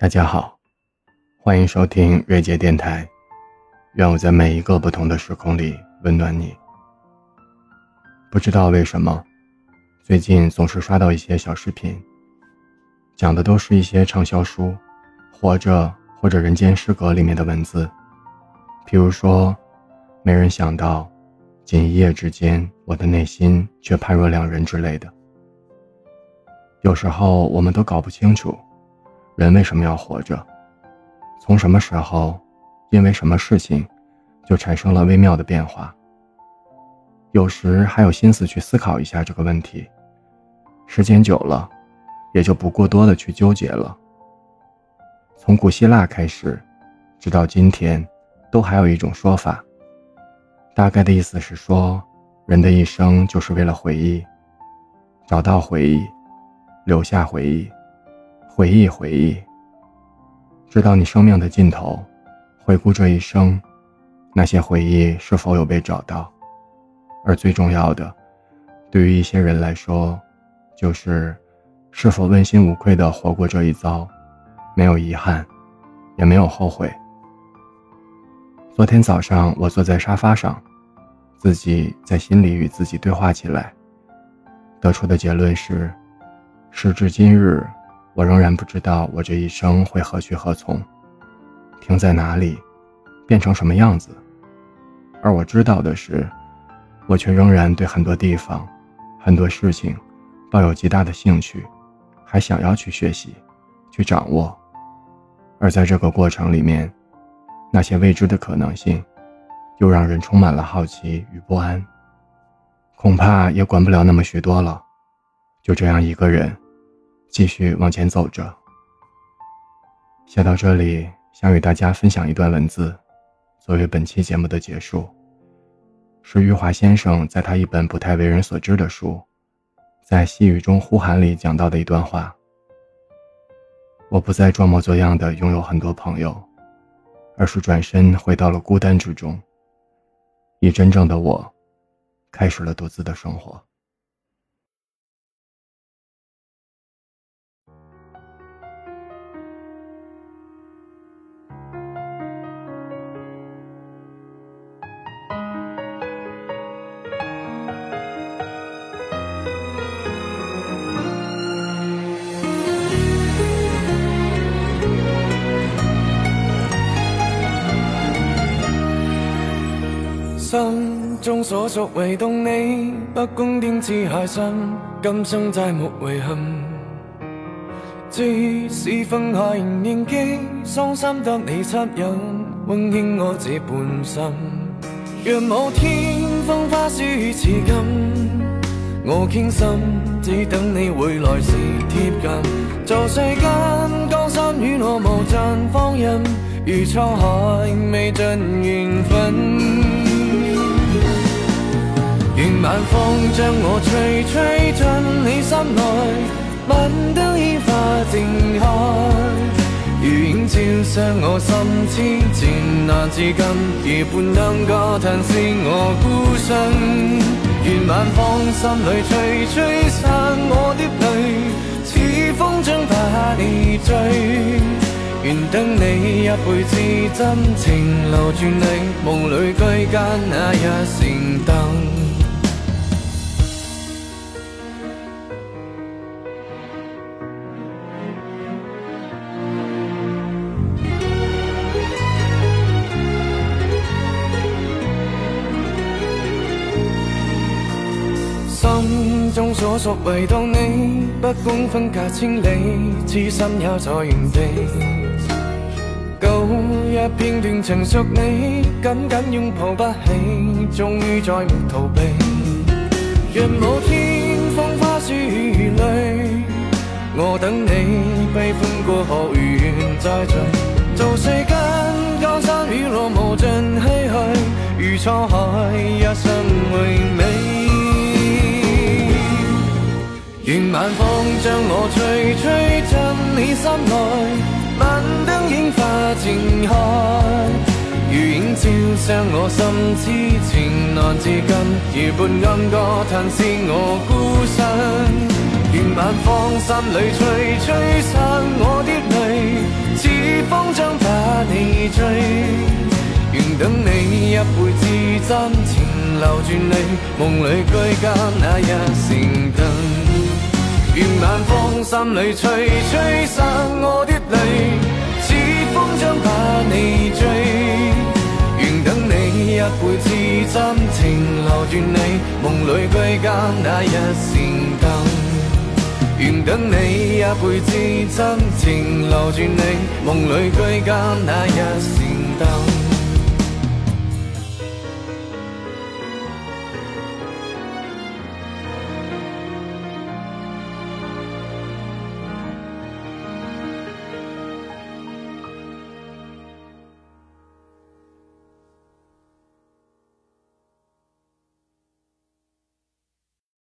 大家好，欢迎收听瑞杰电台。愿我在每一个不同的时空里温暖你。不知道为什么，最近总是刷到一些小视频，讲的都是一些畅销书《活着》或者《人间失格》里面的文字，譬如说“没人想到，仅一夜之间，我的内心却判若两人”之类的。有时候我们都搞不清楚。人为什么要活着？从什么时候，因为什么事情，就产生了微妙的变化？有时还有心思去思考一下这个问题。时间久了，也就不过多的去纠结了。从古希腊开始，直到今天，都还有一种说法，大概的意思是说，人的一生就是为了回忆，找到回忆，留下回忆。回忆回忆，直到你生命的尽头，回顾这一生，那些回忆是否有被找到？而最重要的，对于一些人来说，就是是否问心无愧的活过这一遭，没有遗憾，也没有后悔。昨天早上，我坐在沙发上，自己在心里与自己对话起来，得出的结论是：时至今日。我仍然不知道我这一生会何去何从，停在哪里，变成什么样子。而我知道的是，我却仍然对很多地方、很多事情抱有极大的兴趣，还想要去学习、去掌握。而在这个过程里面，那些未知的可能性，又让人充满了好奇与不安。恐怕也管不了那么许多了，就这样一个人。继续往前走着。写到这里，想与大家分享一段文字，作为本期节目的结束。是余华先生在他一本不太为人所知的书《在细雨中呼喊》里讲到的一段话。我不再装模作样的拥有很多朋友，而是转身回到了孤单之中，以真正的我，开始了独自的生活。心中所属唯独你，不公天之海深，今生再没遗憾。即使分开仍念记，伤心得你恻隐，温馨我这半生。若某天风花雪似金，我倾心只等你回来时贴近。在世间江山与我无尽放任，如沧海未尽风将我吹吹进你心内，吻得烟花正开。如影照伤我心痴缠难自禁，如伴两个叹息我孤身。愿晚风心里吹吹散我的泪，似风筝把你追。愿等你一辈子真情留住你，梦里居间那一盏灯。所属唯独你，不管分隔千里，痴心也在原地。旧日片段曾属你，紧紧拥抱不起，终于再没逃避。若某天风花雪雨泪，我等你悲欢过后，如愿再聚。做世间江山雨落无尽唏嘘，如沧海一内，晚灯映花渐开。如影照伤我心痴情难自禁，如半暗歌叹是我孤身。愿晚风心里吹吹散我的泪，似風將把你追。愿等你一輩子真情留住你，夢裏居家那日成燈。心里吹吹散我的泪，似風將把你追。愿等你一辈子真情留住你，梦里归家那一扇灯。愿等你一辈子真情留住你，梦里归家那一扇灯。